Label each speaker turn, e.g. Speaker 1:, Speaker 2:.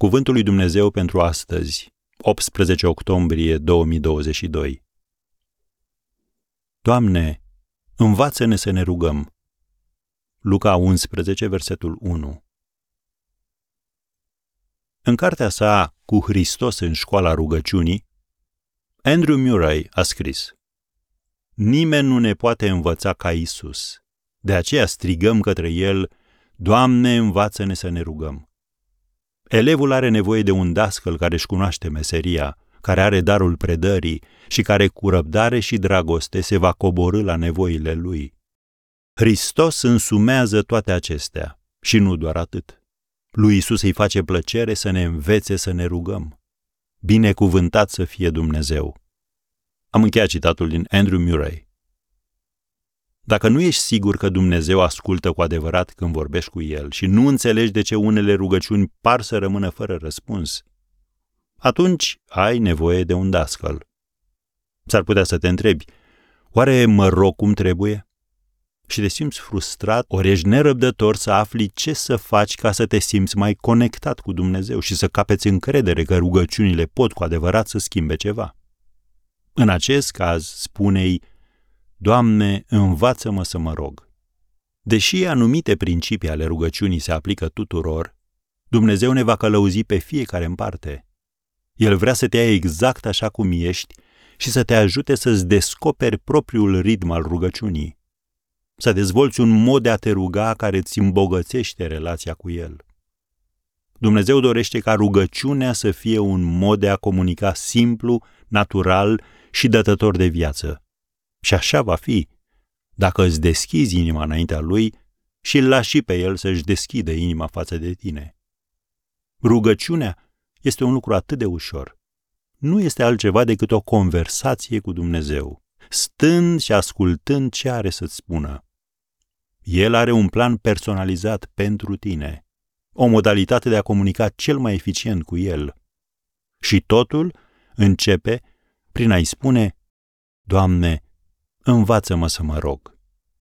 Speaker 1: Cuvântul lui Dumnezeu pentru astăzi, 18 octombrie 2022. Doamne, învață-ne să ne rugăm. Luca 11, versetul 1. În cartea sa Cu Hristos în școala rugăciunii, Andrew Murray a scris Nimeni nu ne poate învăța ca Isus. De aceea strigăm către El, Doamne, învață-ne să ne rugăm. Elevul are nevoie de un dascăl care își cunoaște meseria, care are darul predării și care cu răbdare și dragoste se va coborâ la nevoile lui. Hristos însumează toate acestea și nu doar atât. Lui Isus îi face plăcere să ne învețe să ne rugăm. Binecuvântat să fie Dumnezeu. Am încheiat citatul din Andrew Murray. Dacă nu ești sigur că Dumnezeu ascultă cu adevărat când vorbești cu El și nu înțelegi de ce unele rugăciuni par să rămână fără răspuns, atunci ai nevoie de un dascăl. S-ar putea să te întrebi, oare mă rog cum trebuie? Și te simți frustrat, ori ești nerăbdător să afli ce să faci ca să te simți mai conectat cu Dumnezeu și să capeți încredere că rugăciunile pot cu adevărat să schimbe ceva. În acest caz, spune-i, Doamne, învață-mă să mă rog. Deși anumite principii ale rugăciunii se aplică tuturor, Dumnezeu ne va călăuzi pe fiecare în parte. El vrea să te ia exact așa cum ești și să te ajute să-ți descoperi propriul ritm al rugăciunii. Să dezvolți un mod de a te ruga care îți îmbogățește relația cu El. Dumnezeu dorește ca rugăciunea să fie un mod de a comunica simplu, natural și dătător de viață. Și așa va fi, dacă îți deschizi inima înaintea lui și îl lași și pe el să-și deschidă inima față de tine. Rugăciunea este un lucru atât de ușor. Nu este altceva decât o conversație cu Dumnezeu, stând și ascultând ce are să-ți spună. El are un plan personalizat pentru tine, o modalitate de a comunica cel mai eficient cu el. Și totul începe prin a-i spune, Doamne, învață-mă să mă rog.